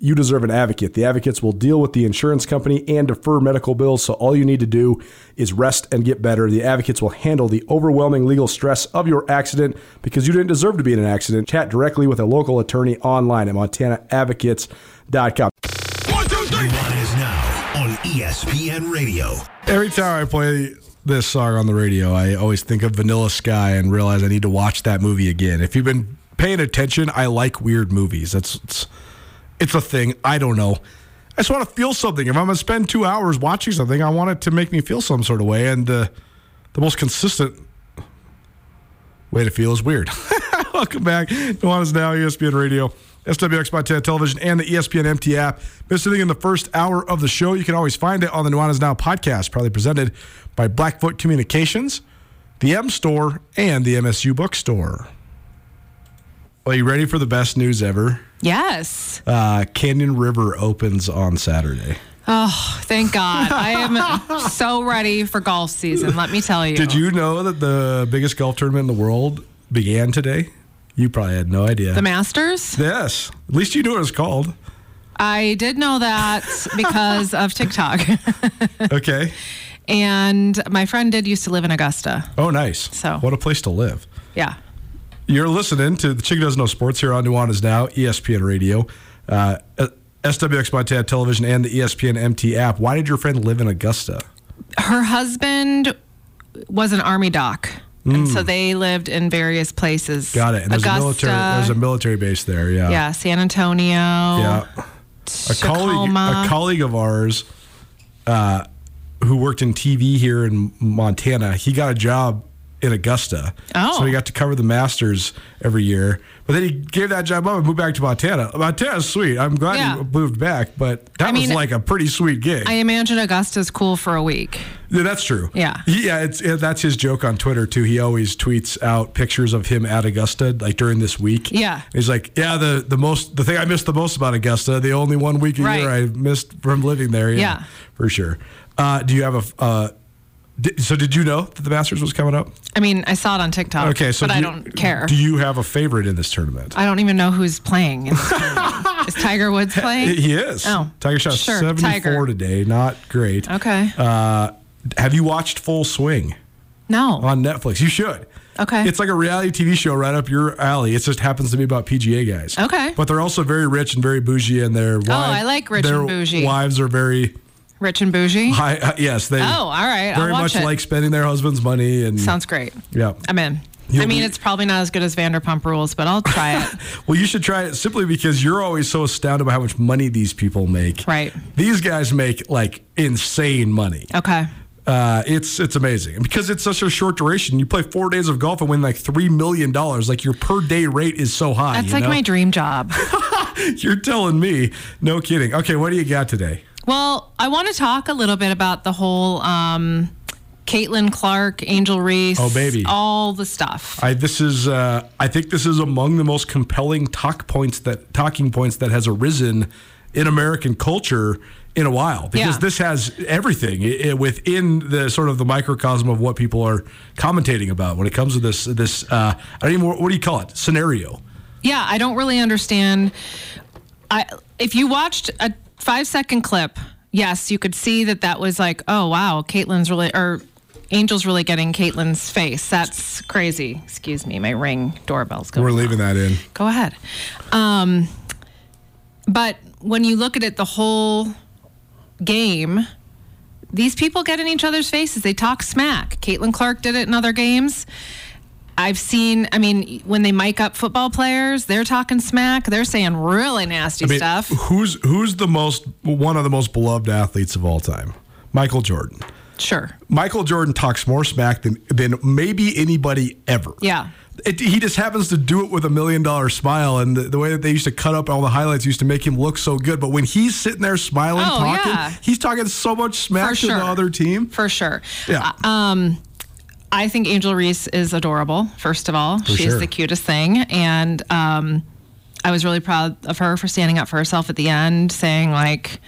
you deserve an advocate. The advocates will deal with the insurance company and defer medical bills, so all you need to do is rest and get better. The advocates will handle the overwhelming legal stress of your accident because you didn't deserve to be in an accident. Chat directly with a local attorney online at montanaadvocates.com. One, two, three. One is now on ESPN Radio. Every time I play this song on the radio, I always think of Vanilla Sky and realize I need to watch that movie again. If you've been paying attention, I like weird movies. That's it's a thing. I don't know. I just want to feel something. If I'm going to spend two hours watching something, I want it to make me feel some sort of way. And uh, the most consistent way to feel is weird. Welcome back. Nuanez Now, ESPN Radio, SWX by Montana Television, and the ESPN MT app. Missed anything in the first hour of the show, you can always find it on the Nuanez Now podcast, proudly presented by Blackfoot Communications, the M Store, and the MSU Bookstore. Are you ready for the best news ever? Yes. Uh, Canyon River opens on Saturday. Oh, thank God. I am so ready for golf season, let me tell you. Did you know that the biggest golf tournament in the world began today? You probably had no idea. The Masters? Yes. At least you knew what it was called. I did know that because of TikTok. okay. And my friend did used to live in Augusta. Oh, nice. So, what a place to live. Yeah. You're listening to the Chick Does No Sports here on Nuanez Now, ESPN Radio, uh, SWX Montana Television, and the ESPN MT app. Why did your friend live in Augusta? Her husband was an army doc. Mm. And so hmm. they lived in various places. Got it. And there's Augusta, a military there's a military base there, yeah. Yeah, San Antonio. Yeah. A colleague a colleague of ours uh, who worked in TV here in Montana, he got a job in Augusta. Oh. So he got to cover the Masters every year. But then he gave that job up and moved back to Montana. Montana's sweet. I'm glad yeah. he moved back, but that I was mean, like a pretty sweet gig. I imagine Augusta's cool for a week. Yeah, that's true. Yeah. Yeah, it's it, that's his joke on Twitter too. He always tweets out pictures of him at Augusta like during this week. Yeah. He's like, "Yeah, the the most the thing I missed the most about Augusta, the only one week a right. year I missed from living there." Yeah. yeah. For sure. Uh, do you have a uh, so did you know that the Masters was coming up? I mean, I saw it on TikTok. Okay, so but do I don't care. Do you have a favorite in this tournament? I don't even know who's playing. is Tiger Woods playing? He is. Oh, Tiger shot sure, 74 Tiger. today. Not great. Okay. Uh, have you watched Full Swing? No. On Netflix, you should. Okay. It's like a reality TV show right up your alley. It just happens to be about PGA guys. Okay. But they're also very rich and very bougie, and their wives, oh, I like rich and bougie. Wives are very Rich and bougie. Hi, uh, yes, they. Oh, all right. Very much it. like spending their husband's money and. Sounds great. Yeah, I'm in. You'll I mean, be, it's probably not as good as Vanderpump Rules, but I'll try it. well, you should try it simply because you're always so astounded by how much money these people make. Right. These guys make like insane money. Okay. Uh, it's it's amazing and because it's such a short duration. You play four days of golf and win like three million dollars. Like your per day rate is so high. That's like know? my dream job. You're telling me? No kidding. Okay, what do you got today? Well, I want to talk a little bit about the whole um, Caitlin Clark, Angel Reese, oh baby, all the stuff. I this is uh, I think this is among the most compelling talk points that talking points that has arisen in American culture in a while because yeah. this has everything it, within the sort of the microcosm of what people are commentating about when it comes to this this uh, I don't even what do you call it scenario. Yeah, I don't really understand. I if you watched a five second clip. Yes, you could see that that was like, oh wow, Caitlin's really or Angel's really getting Caitlin's face. That's crazy. Excuse me, my ring doorbell's going. We're leaving that in. Go ahead. Um, but when you look at it, the whole game, these people get in each other's faces. They talk smack. Caitlin Clark did it in other games. I've seen, I mean, when they mic up football players, they're talking smack. They're saying really nasty I mean, stuff. Who's who's the most one of the most beloved athletes of all time? Michael Jordan. Sure. Michael Jordan talks more smack than than maybe anybody ever. Yeah. It, he just happens to do it with a million dollar smile, and the, the, way that they used to cut up all the highlights used to make him look so good. But when he's sitting there smiling, oh, talking, yeah. he's talking so much smack For to sure. the other team. For sure. Yeah. Uh, um, I think Angel Reese is adorable. First of all, she's sure. the cutest thing, and um, I was really proud of her for standing up for herself at the end, saying like,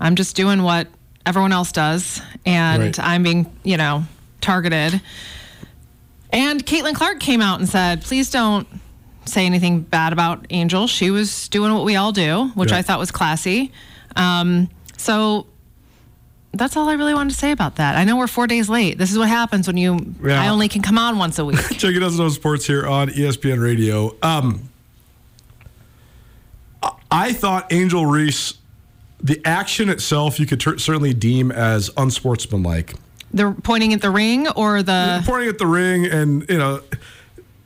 "I'm just doing what everyone else does, and Right. I'm being, you know, targeted." And Caitlin Clark came out and said, "Please don't." Say anything bad about Angel. She was doing what we all do, which Yeah. I thought was classy. Um, so that's all I really wanted to say about that. I know we're four days late. This is what happens when you. Yeah. I only can come on once a week. Check it out, No Sports here on ESPN Radio. Um, I- thought Angel Reese, the action itself, you could ter- certainly deem as unsportsmanlike. the pointing at the ring or the. Pointing at the ring, and you know,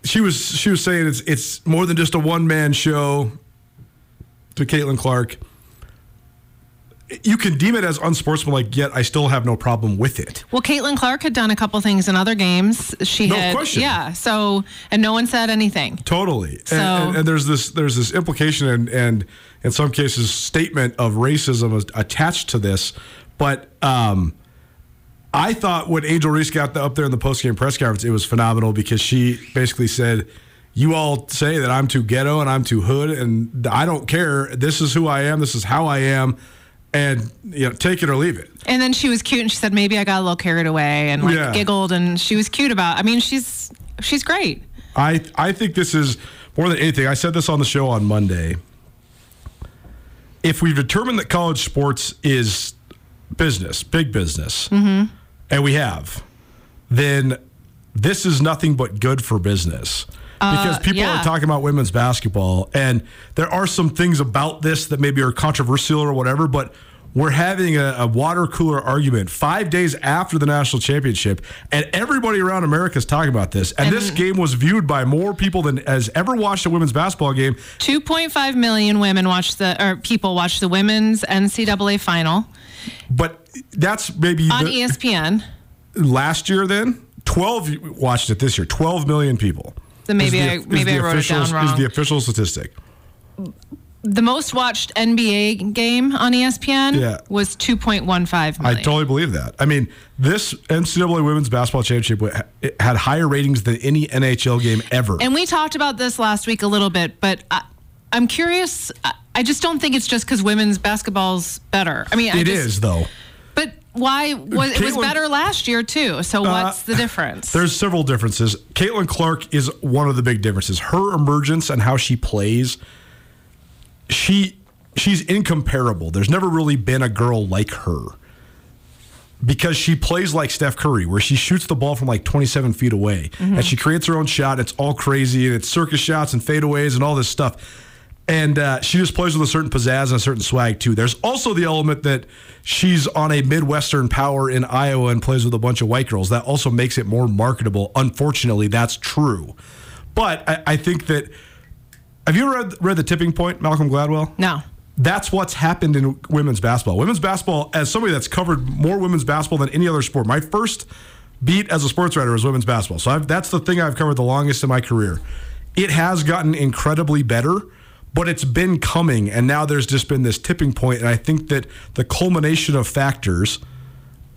she was she was saying it's it's more than just a one man show. To Caitlin Clark, you can deem it as unsportsmanlike. Yet I still have no problem with it. Well, Caitlin Clark had done a couple things in other games. She No had, question. yeah. So, and no one said anything. Totally. So- and, and, and there's this there's this implication and and in some cases statement of racism is attached to this, but um, I thought when Angel Reese got up there in the postgame press conference, it was phenomenal because she basically said. You all say that I'm too ghetto and I'm too hood, and I don't care. This is who I am. This is how I am, and you know, take it or leave it. And then she was cute and she said maybe I got a little carried away and like Yeah. giggled and she was cute about. I mean, she's she's great. I I think this is more than anything. I said this on the show on Monday. If we've determined that college sports is business, big business, Mm-hmm. and we have, then this is nothing but good for business. Because people Uh, yeah. are talking about women's basketball, and there are some things about this that maybe are controversial or whatever, but we're having a, a water cooler argument five days after the national championship, and everybody around America is talking about this. And, this game was viewed by more people than has ever watched a women's basketball game. 2.5 million women watched the or people watched the women's NCAA final But that's maybe on the- ESPN. last year. Then twelve watched it this year. Twelve million people. Then maybe the- I- maybe I wrote it official- down Is the official statistic? The most watched NBA game on ESPN Yeah. was 2.15 I totally believe that. I mean, this NCAA Women's Basketball Championship had higher ratings than any NHL game ever. And we talked about this last week a little bit, but I, I'm curious. I, I just don't think it's just because women's basketball's better. I mean, I It just, is though. Why was it was better last year too? So uh, what's the difference? There's several differences. Caitlin Clark is one of the big differences. Her emergence and how she plays, she she's incomparable. There's never really been a girl like her. Because she plays like Steph Curry, where she shoots the ball from like 27 feet away, and mm-hmm. she creates her own shot. It's all crazy, and it's circus shots and fadeaways and all this stuff. And uh, she just plays with a certain pizzazz and a certain swag too. There's also the element that she's on a Midwestern power in Iowa and plays with a bunch of white girls. That also makes it more marketable. Unfortunately, that's true. But I, I think that have you ever read, read the Tipping Point, Malcolm Gladwell? no. That's what's happened in women's basketball. Women's basketball, as somebody that's covered more women's basketball than any other sport, my first beat as a sports writer was women's basketball. So I've, that's the thing I've covered the longest in my career. It has gotten incredibly better, but it's been coming, and now there's just been this tipping point, and I think that the culmination of factors.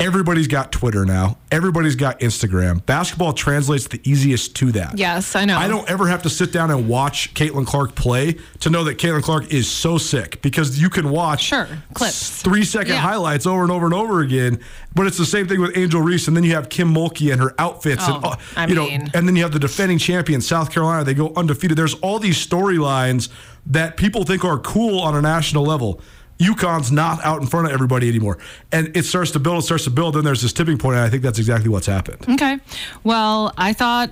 Everybody's got Twitter now. Everybody's got Instagram. Basketball translates the easiest to that. Yes, I know. I don't ever have to sit down and watch Caitlin Clark play to know that Caitlin Clark is so sick because you can watch Sure, clips. three second Yeah. highlights over and over and over again. But it's the same thing with Angel Reese, and then you have Kim Mulkey and her outfits, and Oh, uh, I you know, and then you have the defending champion South Carolina. They go undefeated. There's all these storylines that people think are cool on a national level. UConn's not out in front of everybody anymore, and it starts to build. It starts to build. Then there's this tipping point, and I think that's exactly what's happened. Okay. Well, I thought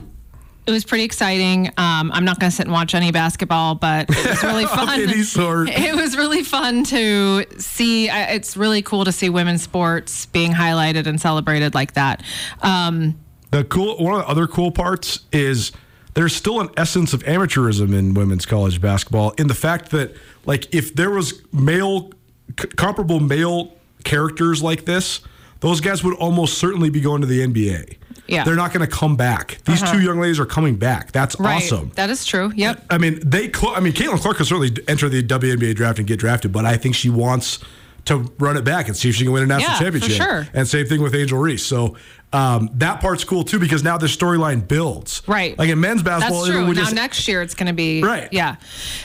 it was pretty exciting. Um, I'm not going to sit and watch any basketball, but it was really fun. any sort. It was really fun to see. It's really cool to see women's sports being highlighted and celebrated like that. Um, The cool one of the other cool parts is there's still an essence of amateurism in women's college basketball in the fact that like if there was male c- comparable male characters like this, those guys would almost certainly be going to the NBA. Yeah. They're not going to come back. These two young ladies are coming back. That's right. awesome. That is true. Yep. I mean, they. Cl- I mean, Caitlin Clark could certainly enter the WNBA draft and get drafted, but I think she wants to run it back and see if she can win a national Yeah, for championship. sure. And same thing with Angel Reese. So Um, that part's cool too because now the storyline builds. Right. Like in men's basketball, That's true. now just- next year it's going to be Right. Yeah.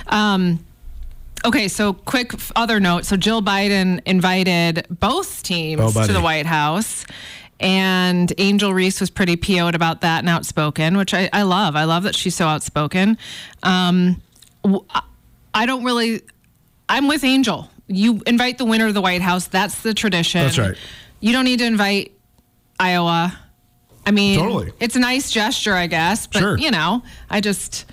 Um, okay, so quick other note. So Jill Biden invited both Oh, teams buddy. to the White House. And Angel Reese was pretty PO'd about that and outspoken, which I, I love. I love that she's so outspoken. Um, I don't really. I'm with Angel. You invite the winner to the White House. That's the tradition. That's right. You don't need to invite Iowa. I mean, Totally. it's a nice gesture, I guess, but Sure. you know, I just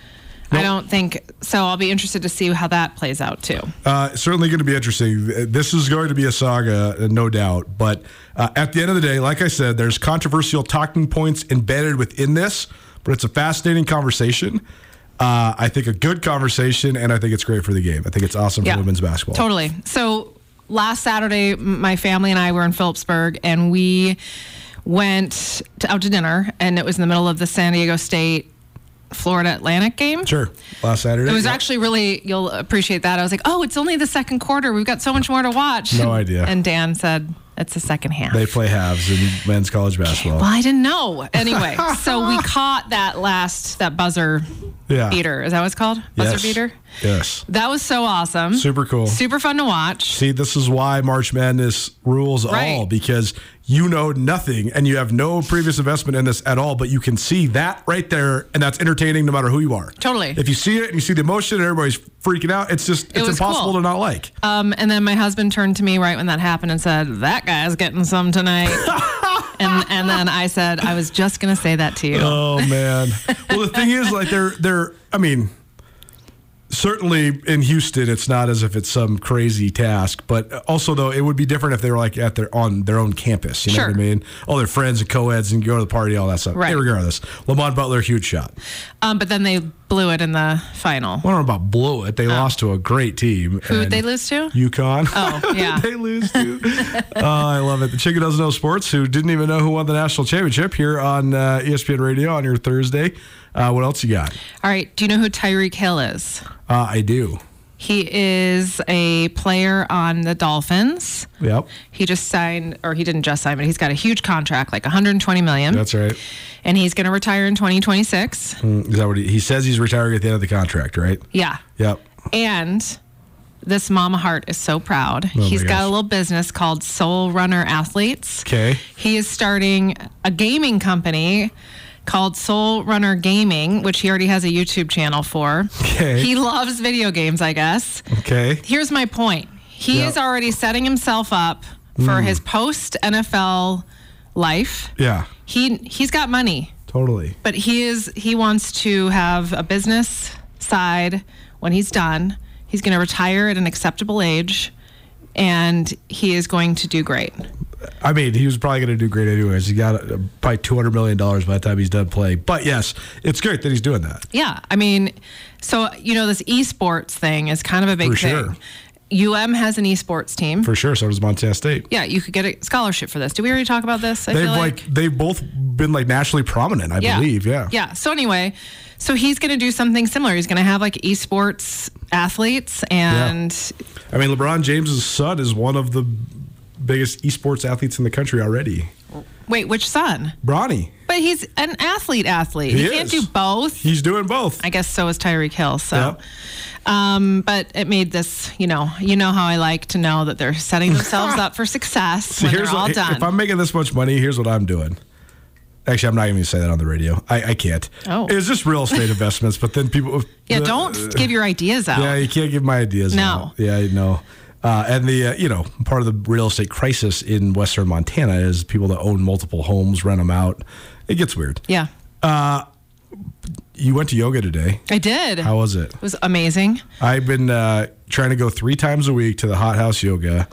I don't think so. I'll be interested to see how that plays out too. Uh, certainly going to be interesting. This is going to be a saga, uh, no doubt. But uh, at the end of the day, like I said, there's controversial talking points embedded within this, but it's a fascinating conversation. Uh, I think a good conversation, and I think it's great for the game. I think it's awesome for women's basketball. Totally. So last Saturday, my family and I were in Philipsburg, and we went to, out to dinner, and it was in the middle of the San Diego State Florida Atlantic game. Sure. Last Saturday. It was Yeah. actually really, you'll appreciate that. I was like, oh, it's only the second quarter. We've got so much more to watch. No idea. And Dan said, it's the second half. They play halves in men's college basketball. well, I didn't know. Anyway, so we caught that last, that buzzer Yeah. beater. Is that what it's called? Buzzer Yes. beater? Yes. That was so awesome. Super cool. Super fun to watch. See, this is why March Madness rules Right. all because you know nothing and you have no previous investment in this at all, but you can see that right there, and that's entertaining no matter who you are. Totally. If you see it and you see the emotion and everybody's freaking out, it's just it's was impossible cool. to not like. Um, and then my husband turned to me right when that happened and said, "That guy's getting some tonight." and and then I said, "I was just gonna say that to you." Oh man. well, the thing is, like they're they're. I mean, certainly in Houston, it's not as if it's some crazy task, but also though it would be different if they were like at their on their own campus. You know Sure. what I mean? All their friends and co-eds and go to the party, all that stuff. Right. Regardless, Lamont Butler, huge shot. Um, but then they blew it in the final. I don't know about blow it. They lost to a great team. Who would they lose to? UConn. Oh, yeah. they lose to. oh, I love it. The Chicken Doesn't Know Sports, who didn't even know who won the national championship here on uh, ESPN Radio on your Thursday. Uh, what else you got? All right. Do you know who Tyreek Hill is? Uh, I do. He is a player on the Dolphins. Yep. He just signed, or he didn't just sign, but he's got a huge contract, like 120 million, That's right. and he's going to retire in 2026. Mm, Is that what he, he says? He's retiring at the end of the contract, right? Yeah. Yep. And this mama heart is so proud. Oh He's got a little business called Soul Runner Athletes. Okay. He is starting a gaming company called Soul Runner Gaming, which he already has a YouTube channel for. Okay. He loves video games, I guess. Okay. Here's my point. He Yeah. is already setting himself up for hmm. his post NFL life. Yeah. He he's got money Totally. but he is he wants to have a business side when he's done he's going to retire at an acceptable age and he is going to do great I mean, he was probably going to do great anyways. He got uh, probably two hundred million dollars by the time he's done playing. But yes, it's great that he's doing that. yeah i mean so you know this esports thing is kind of a big For thing sure. um has an esports team For sure. So does Montana State. yeah you could get a scholarship for this did we already talk about this I They've feel like, they've both been like nationally prominent, I believe. Yeah. Yeah. So anyway, so he's going to do something similar. He's going to have like esports athletes and I mean, LeBron James's son is one of the biggest esports athletes in the country already. wait, which son? Bronny. But he's an athlete athlete. He He, can't do both. He's doing both. I guess so is Tyreek Hill. So, um, but it made this, you know, you know how I like to know that they're setting themselves up for success See, when they're here's all what, done. If I'm making this much money, here's what I'm doing. Actually, I'm not even going to say that on the radio. I, I can't. Oh. It's just real estate investments, but then people. yeah, the- don't give your ideas out. Yeah, you can't give my ideas. No. out. Yeah, I know. Uh, and the uh, you know part of the real estate crisis in Western Montana is people that own multiple homes rent them out. It gets weird. yeah, You went to yoga today. I did. How was it? it was amazing. I've been uh, trying to go three times a week to the Hot House Yoga.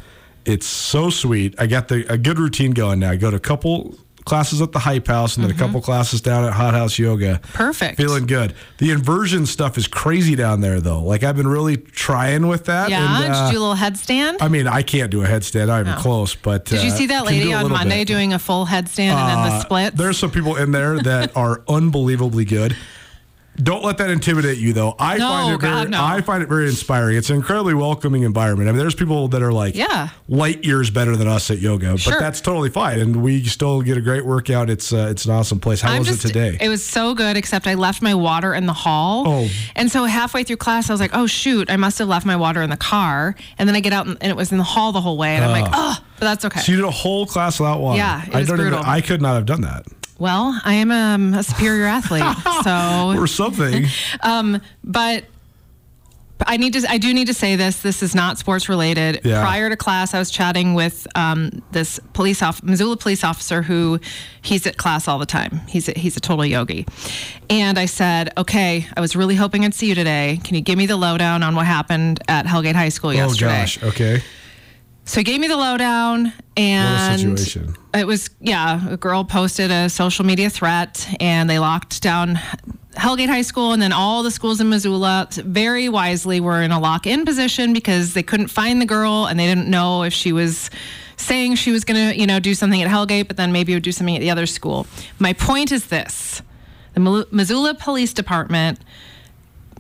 It's so sweet. I got the a good routine going now. I go to a couple classes at the Hype House and then a couple classes down at Hot House Yoga. Perfect. Feeling good. The inversion stuff is crazy down there though. Like I've been really trying with that. Yeah, and, did uh, you do a little headstand? I mean, I can't do a headstand. I'm even close, but Did you uh, see that lady on Monday bit. doing a full headstand and then the Uh, splits? There's some people in there that are unbelievably good. Don't let that intimidate you, though. I No, find it very, God, no. I find it very inspiring. It's an incredibly welcoming environment. I mean, there's people that are like Yeah. light years better than us at yoga, but that's totally fine, and we still get a great workout. It's uh, it's an awesome place. How I'm was just, it today? It was so good, except I left my water in the hall. Oh. And so halfway through class, I was like, oh, shoot, I must have left my water in the car. And then I get out and, and it was in the hall the whole way. And I'm like, oh, but that's okay. so you did a whole class without water. Yeah, it I was don't brutal. Even, I could not have done that well, I am um, a superior athlete. So, or something. but. I need to. I do need to say this. This is not sports related. Yeah. Prior to class, I was chatting with um, this police off Missoula police officer who he's at class all the time. He's a, he's a total yogi, and I said, "Okay, I was really hoping I'd see you today. Can you give me the lowdown on what happened at Hellgate High School oh yesterday?" gosh. Okay. So he gave me the lowdown, and situation. It was yeah. A girl posted a social media threat, and they locked down Hellgate High School, and then all the schools in Missoula very wisely were in a lock-in position because they couldn't find the girl, and they didn't know if she was saying she was going to you know do something at Hellgate, but then maybe would do something at the other school. My point is this: the Missoula Police Department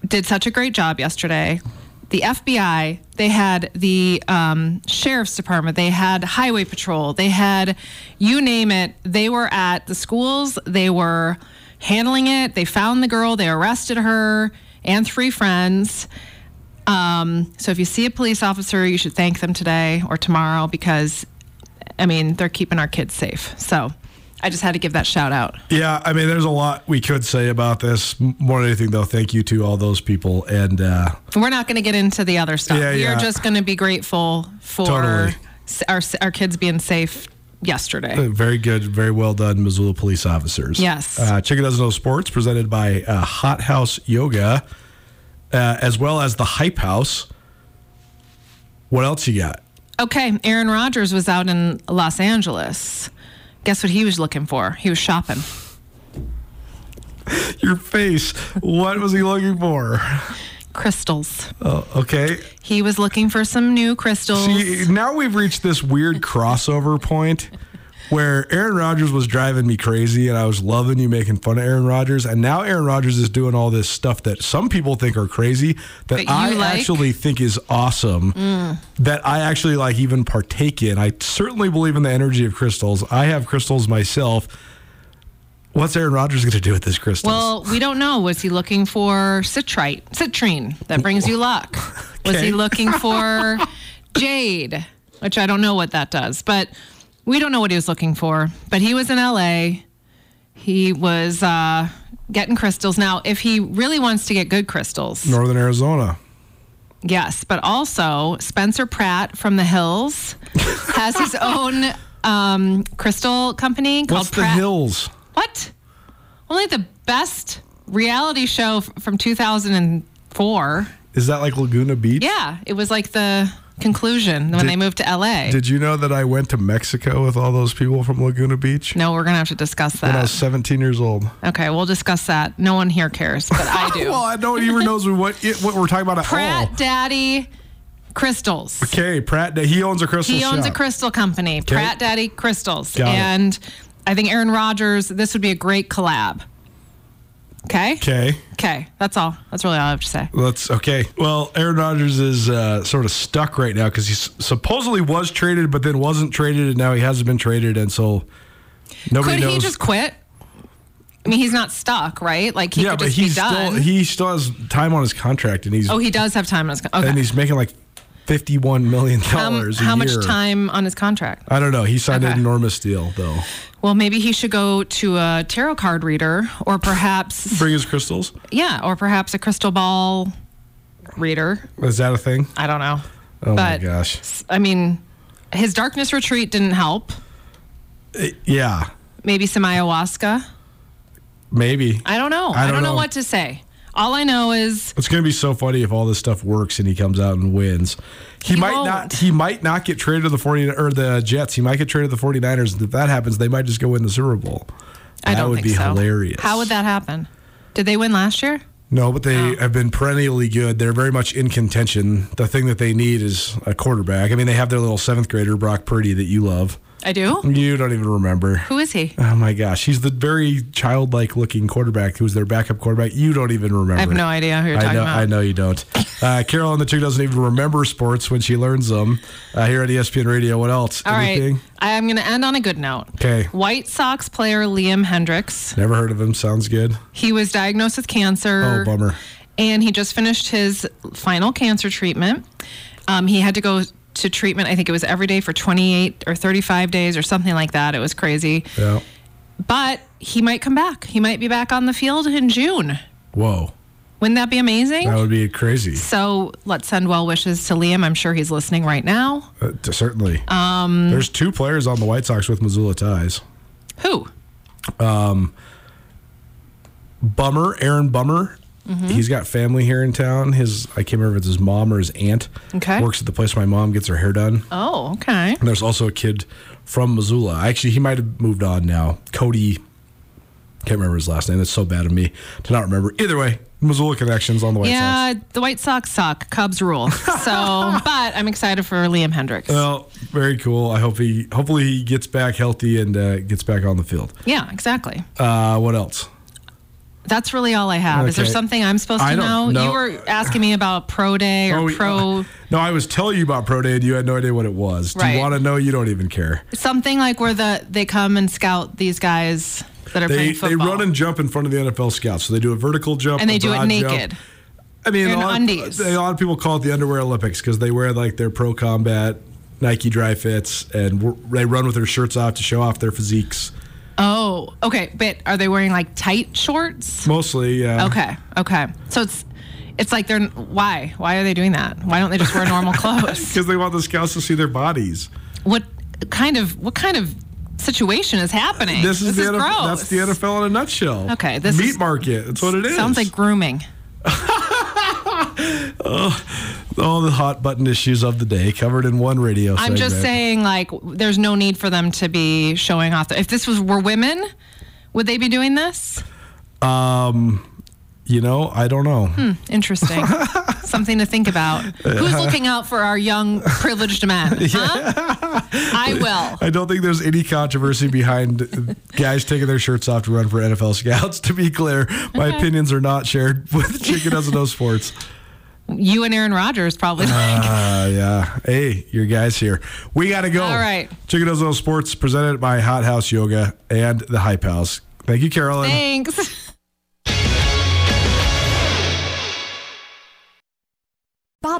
did such a great job yesterday. The FBI, they had the um, sheriff's department, they had highway patrol, they had you name it. They were at the schools, they were handling it. They found the girl, they arrested her and three friends. Um, so if you see a police officer, you should thank them today or tomorrow because, I mean, they're keeping our kids safe. So I just had to give that shout out. Yeah, I mean, there's a lot we could say about this. More than anything, though, thank you to all those people. And uh, We're not going to get into the other stuff. Yeah, we yeah. are just going to be grateful for Totally. our our kids being safe yesterday. uh, very good, very well done, Missoula police officers. Yes. Uh, Chicken Doesn't Know Sports, presented by uh, Hot House Yoga, uh, as well as the Hype House. What else you got? Okay, Aaron Rodgers was out in Los Angeles. Guess what he was looking for? He was shopping. Your face. what was he looking for? Crystals. Oh, okay. He was looking for some new crystals. See, now we've reached this weird crossover point where Aaron Rodgers was driving me crazy and I was loving you making fun of Aaron Rodgers. And now Aaron Rodgers is doing all this stuff that some people think are crazy that, That I like? Mm. actually think is awesome, that I actually like even partake in. I certainly believe in the energy of crystals. I have crystals myself. What's Aaron Rodgers going to do with this crystal? well, we don't know. Was he looking for citrite, citrine that brings you luck? Was Okay. he looking for jade, which I don't know what that does, but we don't know what he was looking for. But he was in LA. He was uh, getting crystals. Now, if he really wants to get good crystals, Northern Arizona. Yes, but also Spencer Pratt from the Hills has his own um, crystal company called What's the hills? What? Only the best reality show f- from 2004. Is that like Laguna Beach? Yeah, it was like the conclusion when Did- they moved to LA. Did you know that I went to Mexico with all those people from Laguna Beach no, we're gonna have to discuss that. when I was 17 years old? Okay, we'll discuss that. No one here cares, but I do. Well, I no one even knows what it, what we're talking about at Pratt all. Daddy Crystals. Okay, Pratt. He owns a crystal He owns shop. a crystal company, Pratt Daddy Crystals. Got it. and I think Aaron Rodgers, this would be a great collab. Okay? Okay, Okay. That's all. That's really all I have to say. let's. Okay, well, Aaron Rodgers is uh, sort of stuck right now because he supposedly was traded, but then wasn't traded, and now he hasn't been traded, and so nobody Could knows. he just quit? I mean, he's not stuck, right? Like he yeah, could but just he's be done. still he still has time on his contract, and he's oh, he does have time on his con- okay. and he's making like 51 million How, dollars a how year. much time on his contract? I don't know. He signed an enormous deal though. Well, maybe he should go to a tarot card reader or perhaps Bring his crystals. yeah, or perhaps a crystal ball reader. Is that a thing? I don't know. Oh my But- gosh. I mean, his darkness retreat didn't help. Eh, yeah, Maybe some ayahuasca. maybe. I don't know. I I don't don't, know. know. what to say. All I know is It's going to be so funny if all this stuff works and he comes out and wins. He, He might won't. not he might not get traded to the 40 or the Jets. He might get traded to the 49ers. And if that happens, they might just go win the Super Bowl. I that would be so. hilarious. How would that happen? Did they win last year? No, but they Oh. have been perennially good. They're very much in contention. The thing that they need is a quarterback. I mean, they have their little seventh grader Brock Purdy that you love. I do. You don't even remember. Who is he? Oh my gosh, he's the very childlike looking quarterback who's their backup quarterback. You don't even remember. I have no idea who you're I talking know, about. I know you don't. Uh, Carolyn the chick doesn't even remember sports when she learns them. Uh, here at ESPN Radio, what else? All right. Anything? I'm going to end on a good note. Okay. White Sox player Liam Hendriks. Never heard of him. Sounds good. He was diagnosed with cancer. Oh, bummer. And he just finished his final cancer treatment. Um, he had to go to treatment, I think it was every day for 28 or 35 days or something like that. It was crazy. Yeah. But he might come back. He might be back on the field in June. Whoa. Wouldn't that be amazing? That would be crazy. So let's send well wishes to Liam. I'm sure he's listening right now. Uh, certainly. Um, There's two players on the White Sox with Missoula ties. Who? Um, Bummer, Aaron Bummer. Mm-hmm. He's got family here in town. His I can't remember if it's his mom or his aunt. Okay. Works at the place my mom gets her hair done. Oh, okay. And there's also a kid from Missoula. Actually, he might have moved on now. Cody. Can't remember his last name. That's so bad of me to not remember. Either way, Missoula connections on the White yeah, Sox. the White Sox suck. Cubs rule. So, but I'm excited for Liam Hendriks. Well, very cool. I hope he hopefully he gets back healthy and uh, gets back on the field. yeah, exactly. Uh, what else? That's really all I have. Is there something I'm supposed to know? know. You were asking me about pro day or Oh, pro uh, no, I was telling you about Pro Day and you had no idea what it was. Do Right. you want to know? You don't even care. something like where the they come and scout these guys that are They, playing they run and jump in front of the NFL scouts. So they do a vertical jump and they do it broad jump. naked. I mean, a lot, undies. a lot of people call it the underwear Olympics because they wear like their pro combat Nike dry fits and w- they run with their shirts off to show off their physiques. Oh, okay. But are they wearing like tight shorts? Mostly, yeah. Okay, okay. So it's it's like they're why why are they doing that? Why don't they just wear normal clothes? Because they want the scouts to see their bodies. what kind of what kind of situation is happening? This is the NFL, gross. that's the NFL in a nutshell. Okay, this meat is- market. That's what it is. Sounds like grooming. all the hot button issues of the day covered in one radio. I'm just saying, like, there's no need for them to be showing off. The, if this was were women, would they be doing this? Um. You know, I don't know. Hmm. Interesting. Something to think about. Who's looking out for our young privileged men? Huh? I will. I don't think there's any controversy behind guys taking their shirts off to run for NFL scouts. To be clear, my Okay. opinions are not shared with Chicken Doesn't Know Sports. You and Aaron Rodgers probably. like. Uh, yeah. Hey, your guys here. We got to go. All right. Chicken Know Sports presented by Hot House Yoga and the Hype House. Thank you, Carolyn. Thanks.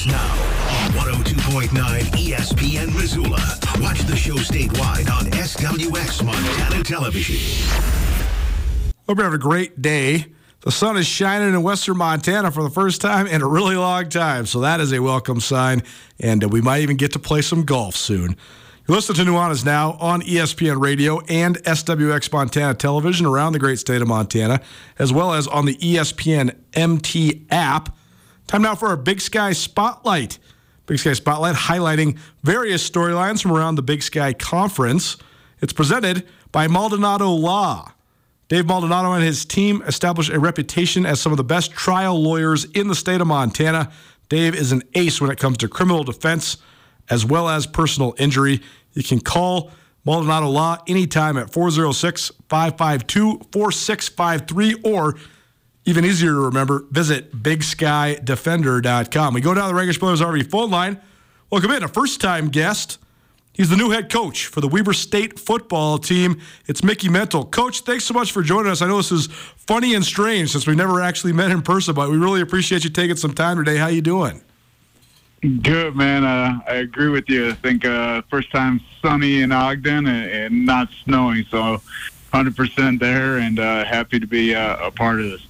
Nuanez now on 102.9 ESPN Missoula. Watch the show statewide on SWX Montana Television. Hope you're having a great day. The sun is shining in western Montana for the first time in a really long time, so that is a welcome sign, and uh, we might even get to play some golf soon. You listen to Nuanez now on ESPN Radio and SWX Montana Television around the great state of Montana, as well as on the ESPN MT app. Time now for our Big Sky Spotlight. Big Sky Spotlight highlighting various storylines from around the Big Sky Conference. It's presented by Maldonado Law. Dave Maldonado and his team established a reputation as some of the best trial lawyers in the state of Montana. Dave is an ace when it comes to criminal defense as well as personal injury. You can call Maldonado Law anytime at 406 552 4653 or even easier to remember, visit BigSkyDefender.com. We go down the Rangitsch Brothers RV phone line. Welcome in a first time guest. He's the new head coach for the Weber State football team. It's Mickey Mental. Coach, thanks so much for joining us. I know this is funny and strange since we never actually met in person, but we really appreciate you taking some time today. How you doing? Good man. Uh, I agree with you. I think uh, first time sunny in Ogden and, and not snowing, so 100% there, and uh, happy to be uh, a part of this.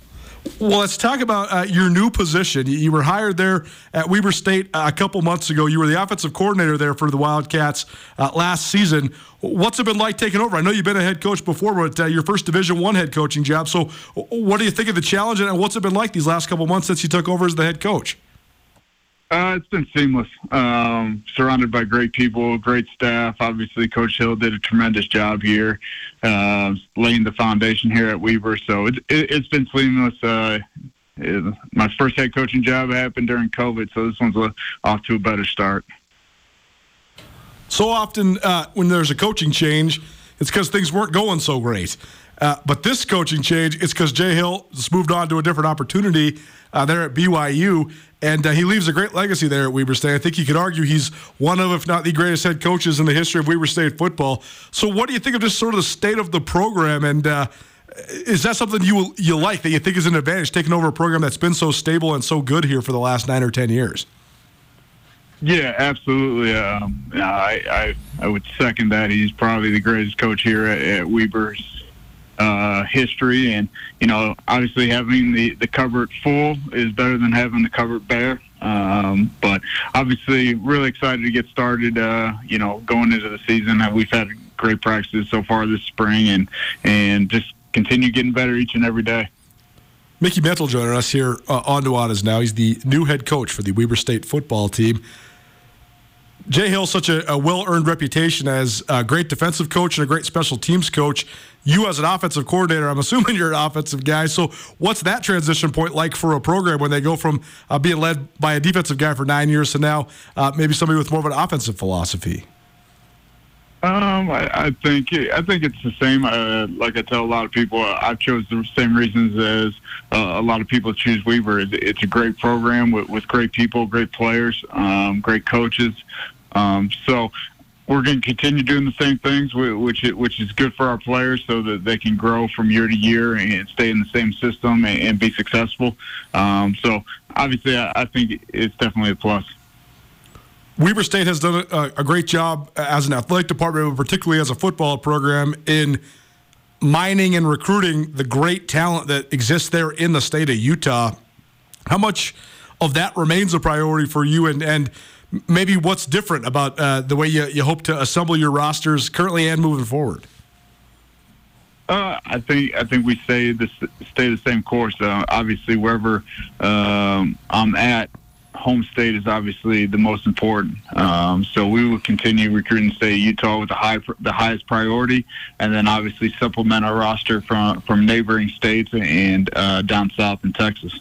Well, let's talk about uh, your new position. You were hired there at Weber State a couple months ago. You were the offensive coordinator there for the Wildcats uh, last season. What's it been like taking over? I know you've been a head coach before, but uh, your first Division One head coaching job. So, what do you think of the challenge, and what's it been like these last couple months since you took over as the head coach? Uh, it's been seamless. Um, surrounded by great people, great staff. Obviously, Coach Hill did a tremendous job here, uh, laying the foundation here at Weber. So it, it, has been seamless. Uh, it, my first head coaching job happened during COVID, so this one's a, off to a better start. So often, uh, when there's a coaching change, it's because things weren't going so great. Uh, but this coaching change, it's because Jay Hill just moved on to a different opportunity uh, there at BYU, and uh, he leaves a great legacy there at Weber State. I think you could argue he's one of, if not the greatest head coaches in the history of Weber State football. So, what do you think of just sort of the state of the program? And uh, is that something you you like that you think is an advantage taking over a program that's been so stable and so good here for the last nine or ten years? Yeah, absolutely. Um, I, I I would second that. He's probably the greatest coach here at, at Weber's uh, history, and you know, obviously having the the cupboard full is better than having the cupboard bare. Um, but obviously, really excited to get started. Uh, you know, going into the season, we've had great practices so far this spring, and and just continue getting better each and every day. Mickey Mental joining us here uh, on Nuanez now. He's the new head coach for the Weber State football team. Jay Hill, such a, a well earned reputation as a great defensive coach and a great special teams coach. You, as an offensive coordinator, I'm assuming you're an offensive guy. So, what's that transition point like for a program when they go from uh, being led by a defensive guy for nine years to now uh, maybe somebody with more of an offensive philosophy? Um, I, I think I think it's the same. Uh, like I tell a lot of people, I've chose the same reasons as uh, a lot of people choose. It's, it's a great program with, with great people, great players, um, great coaches. Um, so we're going to continue doing the same things, which which is good for our players, so that they can grow from year to year and stay in the same system and, and be successful. Um, so obviously, I, I think it's definitely a plus. Weber State has done a, a, great job as an athletic department, but particularly as a football program, in mining and recruiting the great talent that exists there in the state of Utah. How much of that remains a priority for you, and and maybe what's different about uh, the way you, you hope to assemble your rosters currently and moving forward? Uh, I think I think we stay the stay the same course. Uh, obviously, wherever um, I'm at, home state is obviously the most important. Um, so we will continue recruiting state Utah with the high the highest priority, and then obviously supplement our roster from from neighboring states and uh, down south in Texas.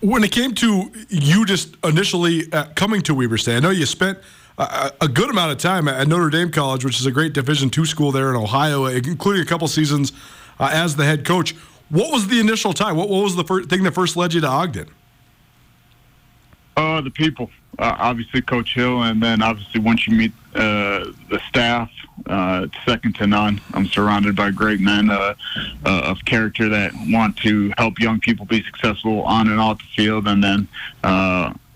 When it came to you just initially uh, coming to Weber State, I know you spent a, good amount of time at Notre Dame College, which is a great Division two school there in Ohio, including a couple seasons uh, as the head coach. What was the initial time? What, what was the first thing that first led you to Ogden? Uh, the people, uh, obviously Coach Hill, and then obviously once you meet uh, the staff, uh, it's second to none. I'm surrounded by great men uh, uh, of character that want to help young people be successful on and off the field. And then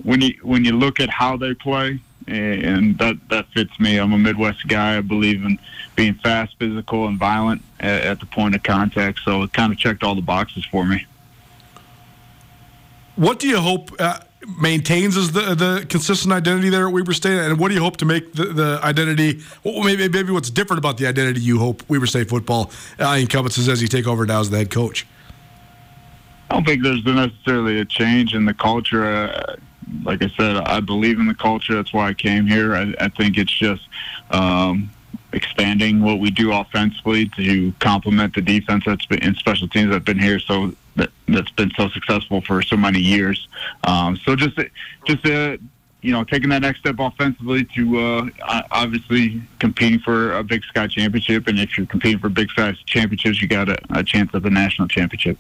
when you when you look at how they play, and that that fits me. I'm a Midwest guy. I believe in being fast, physical, and violent at, at the point of contact. So it kind of checked all the boxes for me. What do you hope? Maintains as the the consistent identity there at Weber State? And what do you hope to make the, the identity? Well, maybe maybe what's different about the identity you hope Weber State football uh, encompasses as you take over now as the head coach? I don't think there's necessarily a change in the culture. Uh, like I said, I believe in the culture. That's why I came here. I, I think it's just um, expanding what we do offensively to complement the defense that's been in special teams that have been here so that that's been so successful for so many years. Um, so just just uh, you know taking that next step offensively to uh, obviously competing for a Big Sky championship, and if you're competing for Big Sky championships, you got a, a chance at the national championship.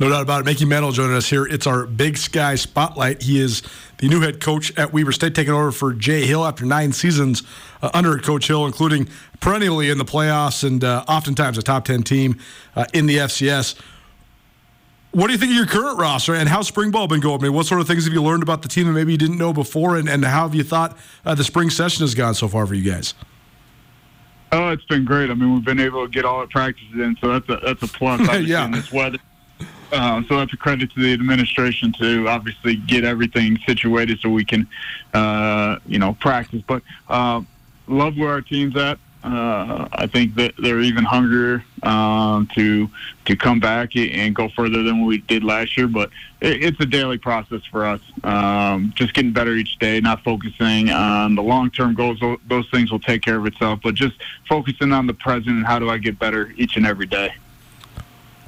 No doubt about it. Mickey Mental joining us here. It's our Big Sky Spotlight. He is the new head coach at Weber State, taking over for Jay Hill after nine seasons uh, under Coach Hill, including perennially in the playoffs and uh, oftentimes a top 10 team uh, in the FCS. What do you think of your current roster and how spring ball been going? I mean, what sort of things have you learned about the team that maybe you didn't know before, and, and how have you thought uh, the spring session has gone so far for you guys? Oh, it's been great. I mean, we've been able to get all our practices in, so that's a that's a plus. yeah. in this weather, Uh, so that's a credit to the administration to obviously get everything situated so we can, uh, you know, practice. But uh, love where our team's at. Uh, I think that they're even hungrier um, to to come back and go further than we did last year. But it, it's a daily process for us. Um, just getting better each day, not focusing on the long term goals. Those things will take care of itself. But just focusing on the present and how do I get better each and every day.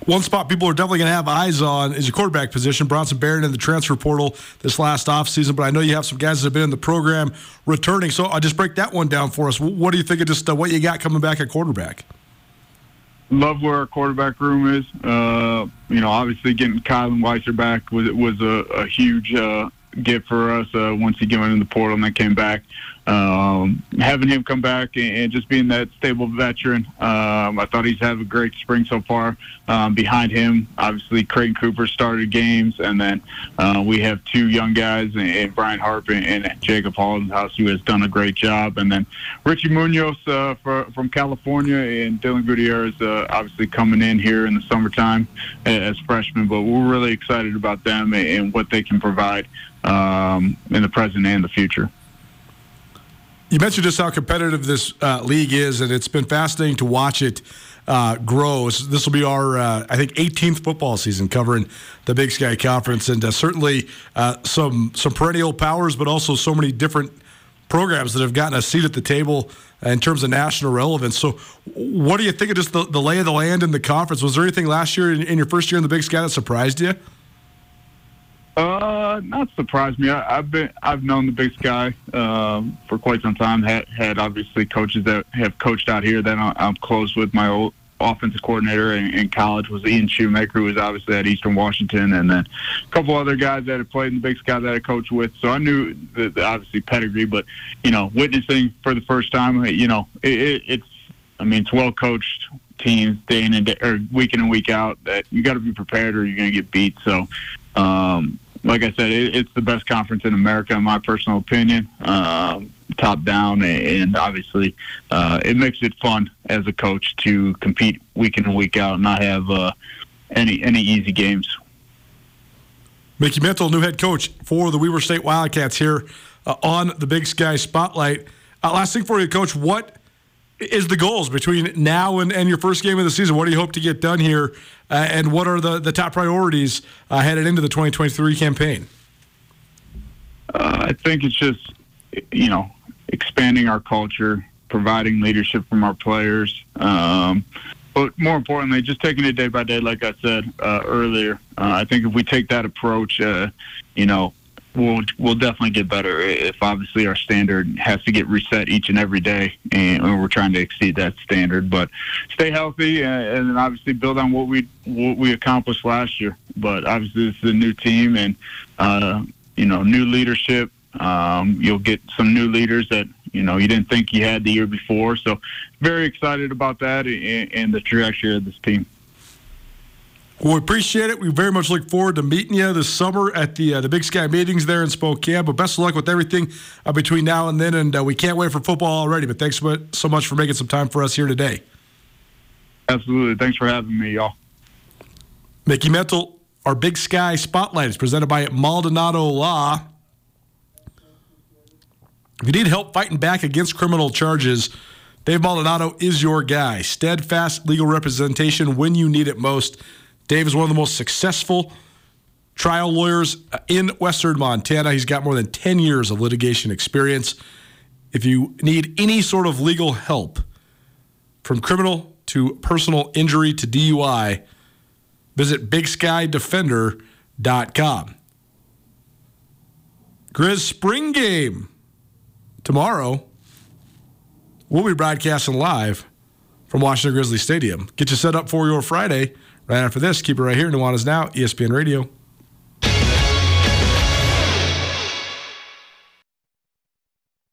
One spot people are definitely going to have eyes on is your quarterback position. Bronson Barron in the transfer portal this last offseason, but I know you have some guys that have been in the program returning. So I'll just break that one down for us. What do you think of just uh, what you got coming back at quarterback? Love where our quarterback room is. Uh, you know, obviously getting Kylan Weiser back was was a, a huge uh, for us uh, once he went in the portal and then came back um, having him come back and, and, just being that stable veteran, um, I thought he's had a great spring so far. Um, behind him, obviously, Creighton Cooper started games, and then uh, we have two young guys, and, Brian Harp and, and Jacob Hollenhaus, who has done a great job. And then Richie Munoz uh, for, from California and Dylan Gutierrez, uh, obviously coming in here in the summertime as freshmen. But we're really excited about them and, what they can provide um, in the present and the future. You mentioned just how competitive this uh, league is, and it's been fascinating to watch it uh, grow. This will be our, uh, I think, 18th football season covering the Big Sky Conference, and uh, certainly uh, some some perennial powers, but also so many different programs that have gotten a seat at the table in terms of national relevance. So, what do you think of just the, the lay of the land in the conference? Was there anything last year in, in your first year in the Big Sky that surprised you? Uh, not surprised me. I, have been I've known the Big Sky um, for quite some time. Had had obviously coaches that have coached out here that I'm close with. My old offensive coordinator in, in college was Ian Shoemaker, who was obviously at Eastern Washington, and then a couple other guys that had played in the Big Sky that I coached with. So I knew the, the obviously pedigree, but you know, witnessing for the first time, you know, it, it, it's I mean, it's well coached teams day in and day, or week in and week out that you got to be prepared or you're going to get beat. So um, like I said, it, it's the best conference in America, in my personal opinion, um, top down, and obviously uh, it makes it fun as a coach to compete week in and week out, and not have uh, any any easy games. Mickey Mental, new head coach for the Weber State Wildcats here uh, on the Big Sky Spotlight. Uh, last thing for you, Coach, what is the goals between now and, and your first game of the season? What do you hope to get done here? Uh, and what are the, the top priorities uh, headed into the 2023 campaign? Uh, I think it's just, you know, expanding our culture, providing leadership from our players. Um, but more importantly, just taking it day by day, like I said uh, earlier. Uh, I think if we take that approach, uh, you know, we'll we'll definitely get better. If obviously our standard has to get reset each and every day, and we're trying to exceed that standard. But stay healthy, and, and obviously build on what we what we accomplished last year. But obviously this is a new team, and uh, you know new leadership. Um, you'll get some new leaders that you know you didn't think you had the year before. So very excited about that and, and the trajectory of this team. Well, we appreciate it. We very much look forward to meeting you this summer at the uh, the Big Sky meetings there in Spokane. But best of luck with everything uh, between now and then. And uh, we can't wait for football already. But thanks so much for making some time for us here today. Absolutely. Thanks for having me, y'all. Mickey Mental, our Big Sky Spotlight is presented by Maldonado Law. If you need help fighting back against criminal charges, Dave Maldonado is your guy. Steadfast legal representation when you need it most. Dave is one of the most successful trial lawyers uh, in Western Montana. He's got more than 10 years of litigation experience. If you need any sort of legal help, from criminal to personal injury to DUI, visit BigSkyDefender.com. Grizz Spring Game tomorrow. We'll be broadcasting live from Washington Grizzly Stadium. Get you set up for your Friday Right after this, keep it right here. Nuanez Now, ESPN Radio.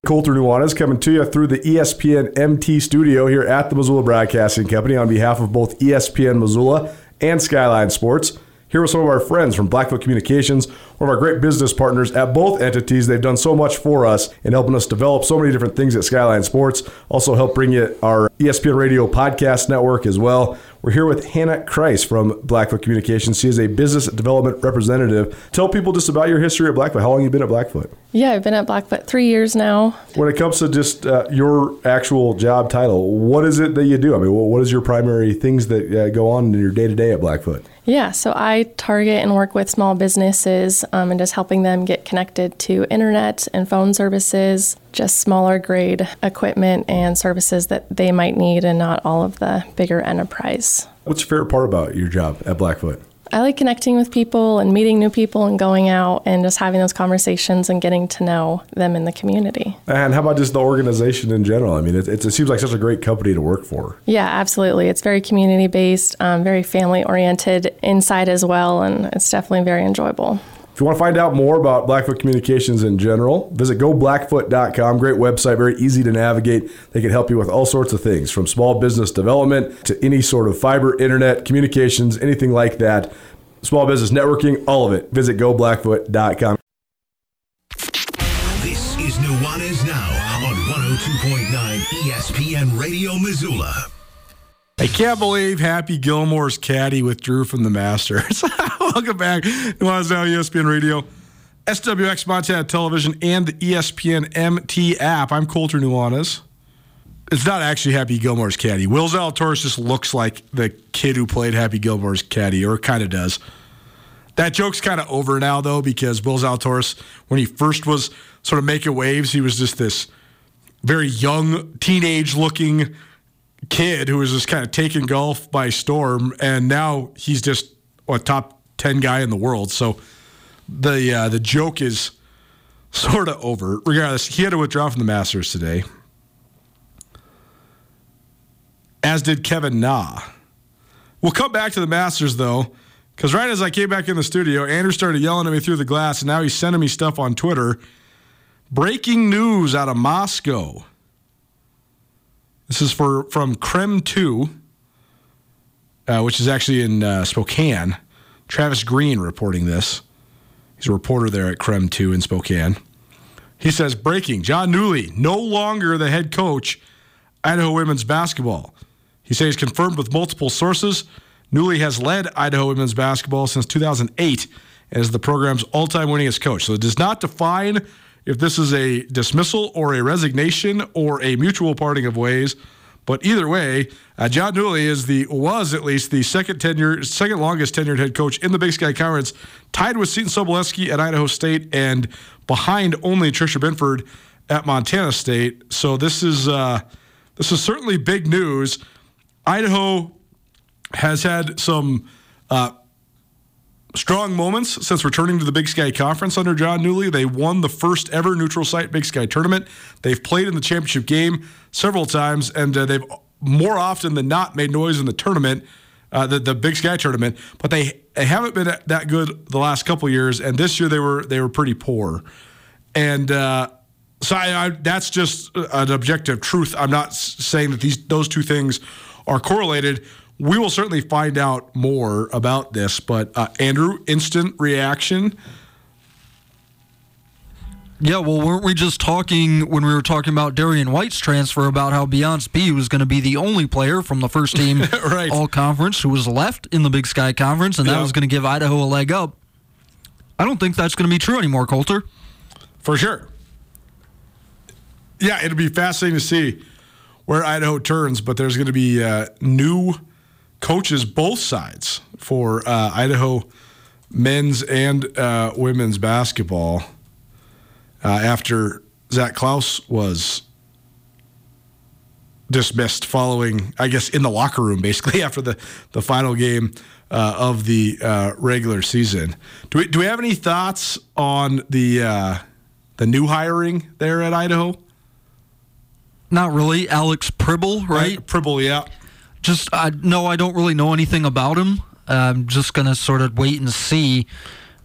Colter Nuanez coming to you through the ESPN MT studio here at the Missoula Broadcasting Company on behalf of both ESPN Missoula and Skyline Sports. Here with some of our friends from Blackfoot Communications, one of our great business partners at both entities. They've done so much for us in helping us develop so many different things at Skyline Sports. Also, help bring you our ESPN Radio podcast network as well. We're here with Hannah Kreis from Blackfoot Communications. She is a business development representative. Tell people just about your history at Blackfoot. How long have you been at Blackfoot? Yeah, I've been at Blackfoot three years now. When it comes to just uh, your actual job title, what is it that you do? I mean, what is your primary things that uh, go on in your day to day at Blackfoot? Yeah, so I target and work with small businesses um, and just helping them get connected to internet and phone services, just smaller grade equipment and services that they might need, and not all of the bigger enterprise. What's your favorite part about your job at Blackfoot? I like connecting with people and meeting new people and going out and just having those conversations and getting to know them in the community. And how about just the organization in general? I mean, it, it seems like such a great company to work for. Yeah, absolutely. It's very community based, um, very family oriented inside as well, and it's definitely very enjoyable. If you want to find out more about Blackfoot Communications in general, visit goblackfoot.com. Great website, very easy to navigate. They can help you with all sorts of things from small business development to any sort of fiber, internet, communications, anything like that. Small business networking, all of it. Visit goblackfoot.com. This is Nuanez Now on 102.9 ESPN Radio Missoula. I can't believe Happy Gilmore's caddy withdrew from the Masters. Welcome back. Nuanez Now, ESPN Radio, SWX Montana Television, and the ESPN MT app. I'm Colter Nuanez. It's not actually Happy Gilmore's caddy. Will Zalatoris just looks like the kid who played Happy Gilmore's caddy, or kind of does. That joke's kind of over now, though, because Will Zalatoris, when he first was sort of making waves, he was just this very young, teenage looking kid who was just kind of taking golf by storm, and now he's just a top ten guy in the world. So the uh, the joke is sort of over. Regardless, he had to withdraw from the Masters today, as did Kevin Na. We'll come back to the Masters though, because right as I came back in the studio, Andrew started yelling at me through the glass, and now he's sending me stuff on Twitter. Breaking news out of Moscow. This is for from KREM 2, uh, which is actually in uh, Spokane. Travis Green reporting this. He's a reporter there at KREM 2 in Spokane. He says, breaking, Jon Newlee, no longer the head coach, Idaho women's basketball. He says confirmed with multiple sources. Newlee has led Idaho women's basketball since 2008 as the program's all-time winningest coach. So it does not define if this is a dismissal or a resignation or a mutual parting of ways. But either way, uh, Jon Newlee is the was at least the second tenure, second longest tenured head coach in the Big Sky Conference, tied with Seton Sobolewski at Idaho State and behind only Tricia Binford at Montana State. So this is uh, this is certainly big news. Idaho has had some uh, strong moments since returning to the Big Sky Conference under Jon Newlee. They won the first ever neutral site Big Sky tournament. They've played in the championship game several times, and uh, they've more often than not made noise in the tournament, uh, the, the Big Sky tournament. But they, they haven't been that good the last couple years, and this year they were they were pretty poor. And uh, so I, I, that's just an objective truth. I'm not saying that these those two things are correlated we will certainly find out more about this. But uh, Andrew, instant reaction. Yeah, well, weren't we just talking when we were talking about Darian White's transfer about how Beyonce Bea was going to be the only player from the first team right. all conference who was left in the Big Sky Conference, and that was going to give Idaho a leg up? I don't think that's going to be true anymore, Colter. For sure. Yeah, it'll be fascinating to see where Idaho turns, but there's going to be uh, new coaches both sides for uh, Idaho men's and uh, women's basketball uh, after Zac Claus was dismissed following, I guess, in the locker room, basically after the, the final game uh, of the uh, regular season. Do we, do we have any thoughts on the uh, the new hiring there at Idaho? Not really. Alex Pribble, right? Pribble, yeah. Just, I no, I don't really know anything about him. I'm just going to sort of wait and see.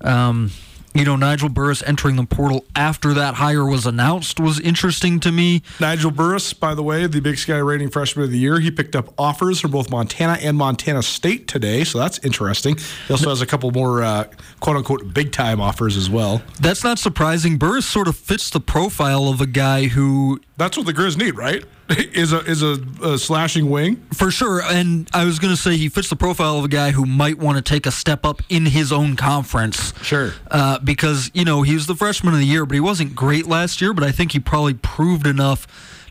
Um, you know, Nigel Burris entering the portal after that hire was announced was interesting to me. Nigel Burris, by the way, the Big Sky rating freshman of the year, he picked up offers from both Montana and Montana State today, so that's interesting. He also has a couple more uh, quote unquote big time offers as well. That's not surprising. Burris sort of fits the profile of a guy who That's what the Grizz need, right? is a is a, a slashing wing. For sure. And I was going to say he fits the profile of a guy who might want to take a step up in his own conference. Sure. Uh, because, you know, he was the freshman of the year, but he wasn't great last year, but I think he probably proved enough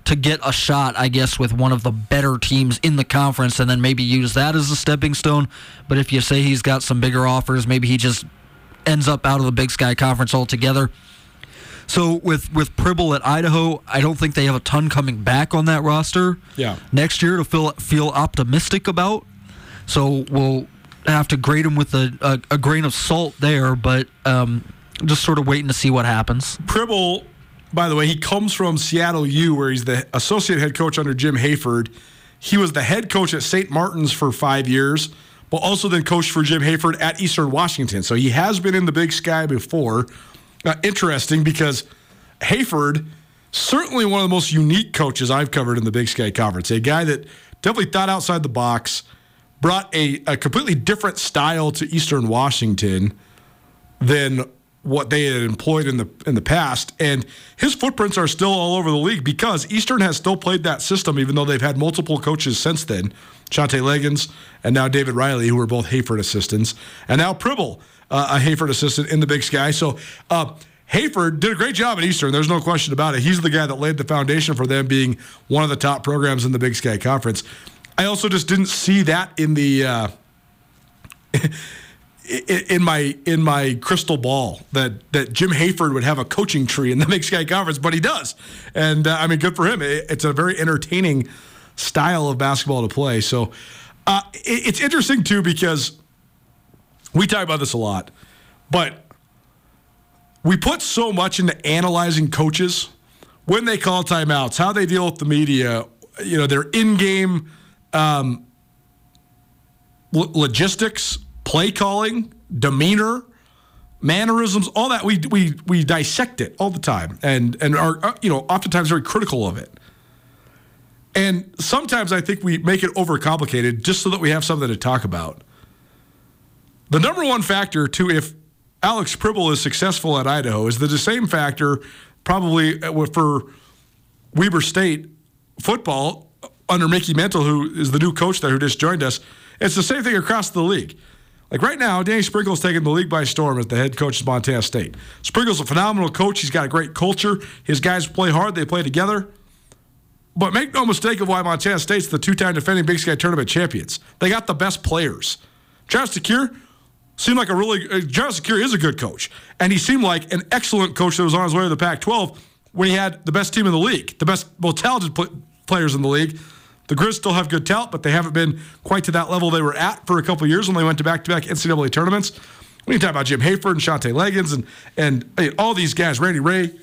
to get a shot, I guess, with one of the better teams in the conference and then maybe use that as a stepping stone. But if you say he's got some bigger offers, maybe he just ends up out of the Big Sky Conference altogether. So with with Pribble at Idaho, I don't think they have a ton coming back on that roster. Yeah. Next year to feel feel optimistic about. So we'll have to grade him with a, a, a grain of salt there, but um, just sort of waiting to see what happens. Pribble, by the way, he comes from Seattle U, where he's the associate head coach under Jim Hayford. He was the head coach at St. Martin's for five years, but also then coached for Jim Hayford at Eastern Washington. So he has been in the Big Sky before. Uh, interesting because Hayford, certainly one of the most unique coaches I've covered in the Big Sky Conference. A guy that definitely thought outside the box, brought a, a completely different style to Eastern Washington than what they had employed in the in the past. And his footprints are still all over the league because Eastern has still played that system, even though they've had multiple coaches since then. Shantay Legans and now David Riley, who were both Hayford assistants, and now Pribble, uh, a Hayford assistant in the Big Sky. So uh, Hayford did a great job at Eastern. There's no question about it. He's the guy that laid the foundation for them being one of the top programs in the Big Sky Conference. I also just didn't see that in the. Uh, in my in my crystal ball that that Jim Hayford would have a coaching tree in the Big Sky Conference, but he does, and uh, I mean, good for him. It, it's a very entertaining style of basketball to play. So uh, it, it's interesting too because we talk about this a lot, but we put so much into analyzing coaches when they call timeouts, how they deal with the media, you know, their in-game um, logistics play calling, demeanor, mannerisms, all that. We we we dissect it all the time, and and are uh, you know oftentimes very critical of it. And sometimes I think we make it overcomplicated just so that we have something to talk about. The number one factor to if Alex Pribble is successful at Idaho is the same factor probably uh, for Weber State football under Mickey Mental, who is the new coach there who just joined us. It's the same thing across the league. Like right now, Danny Sprinkle's taking the league by storm as the head coach of Montana State. Sprinkle's a phenomenal coach. He's got a great culture. His guys play hard. They play together. But make no mistake of why Montana State's the two-time defending Big Sky tournament champions. They got the best players. Travis DeCuire seemed like a really uh, Travis DeCuire is a good coach, and he seemed like an excellent coach that was on his way to the Pac-12 when he had the best team in the league, the best, most talented pl- players in the league. The Grizz still have good talent, but they haven't been quite to that level they were at for a couple years when they went to back-to-back NCAA tournaments. We can talk about Jim Hayford and Shantay Legans and and all these guys, Randy Rahe.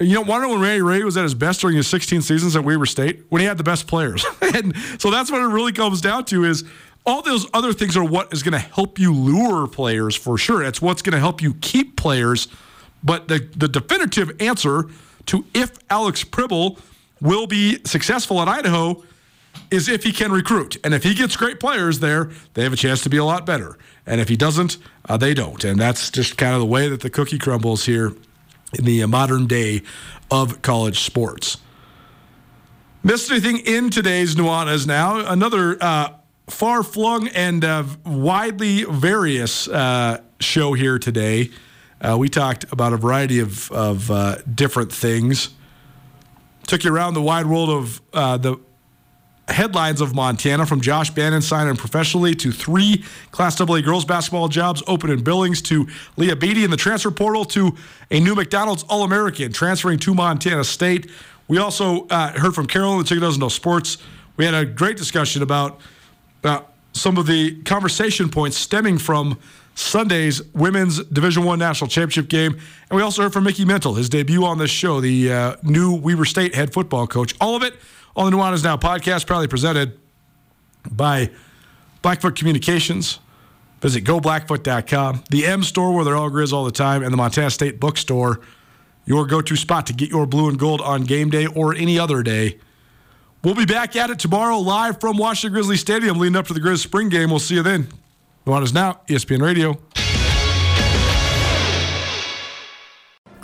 You know, know when Randy Rahe was at his best during his 16 seasons at Weber State? When he had the best players. and so that's what it really comes down to is all those other things are what is going to help you lure players for sure. That's what's going to help you keep players. But the, the definitive answer to if Alex Pribble will be successful at Idaho is if he can recruit. And if he gets great players there, they have a chance to be a lot better. And if he doesn't, uh, they don't. And that's just kind of the way that the cookie crumbles here in the modern day of college sports. Missed anything in today's Nuanez now? Another uh, far flung and uh, widely various uh, show here today. Uh, we talked about a variety of, of uh, different things. Took you around the wide world of uh, the headlines of Montana from Josh Bannan signing professionally to three Class AA girls basketball jobs open in Billings to Leah Beatty in the transfer portal to a new McDonald's All American transferring to Montana State. We also uh, heard from Carolyn, the Chicken Doesn't Know Sports. We had a great discussion about uh, some of the conversation points stemming from Sunday's women's Division One national championship game, and we also heard from Mickey Mental, his debut on this show, the uh, new Weber State head football coach. All of it on the Nuanez Now podcast, proudly presented by Blackfoot Communications. Visit goblackfoot.com, the M store where they're all grizz all the time, and the Montana State Bookstore, your go to spot to get your blue and gold on game day or any other day. We'll be back at it tomorrow live from Washington Grizzly Stadium leading up to the Grizz spring game. We'll see you then. Nuanez Now, ESPN Radio.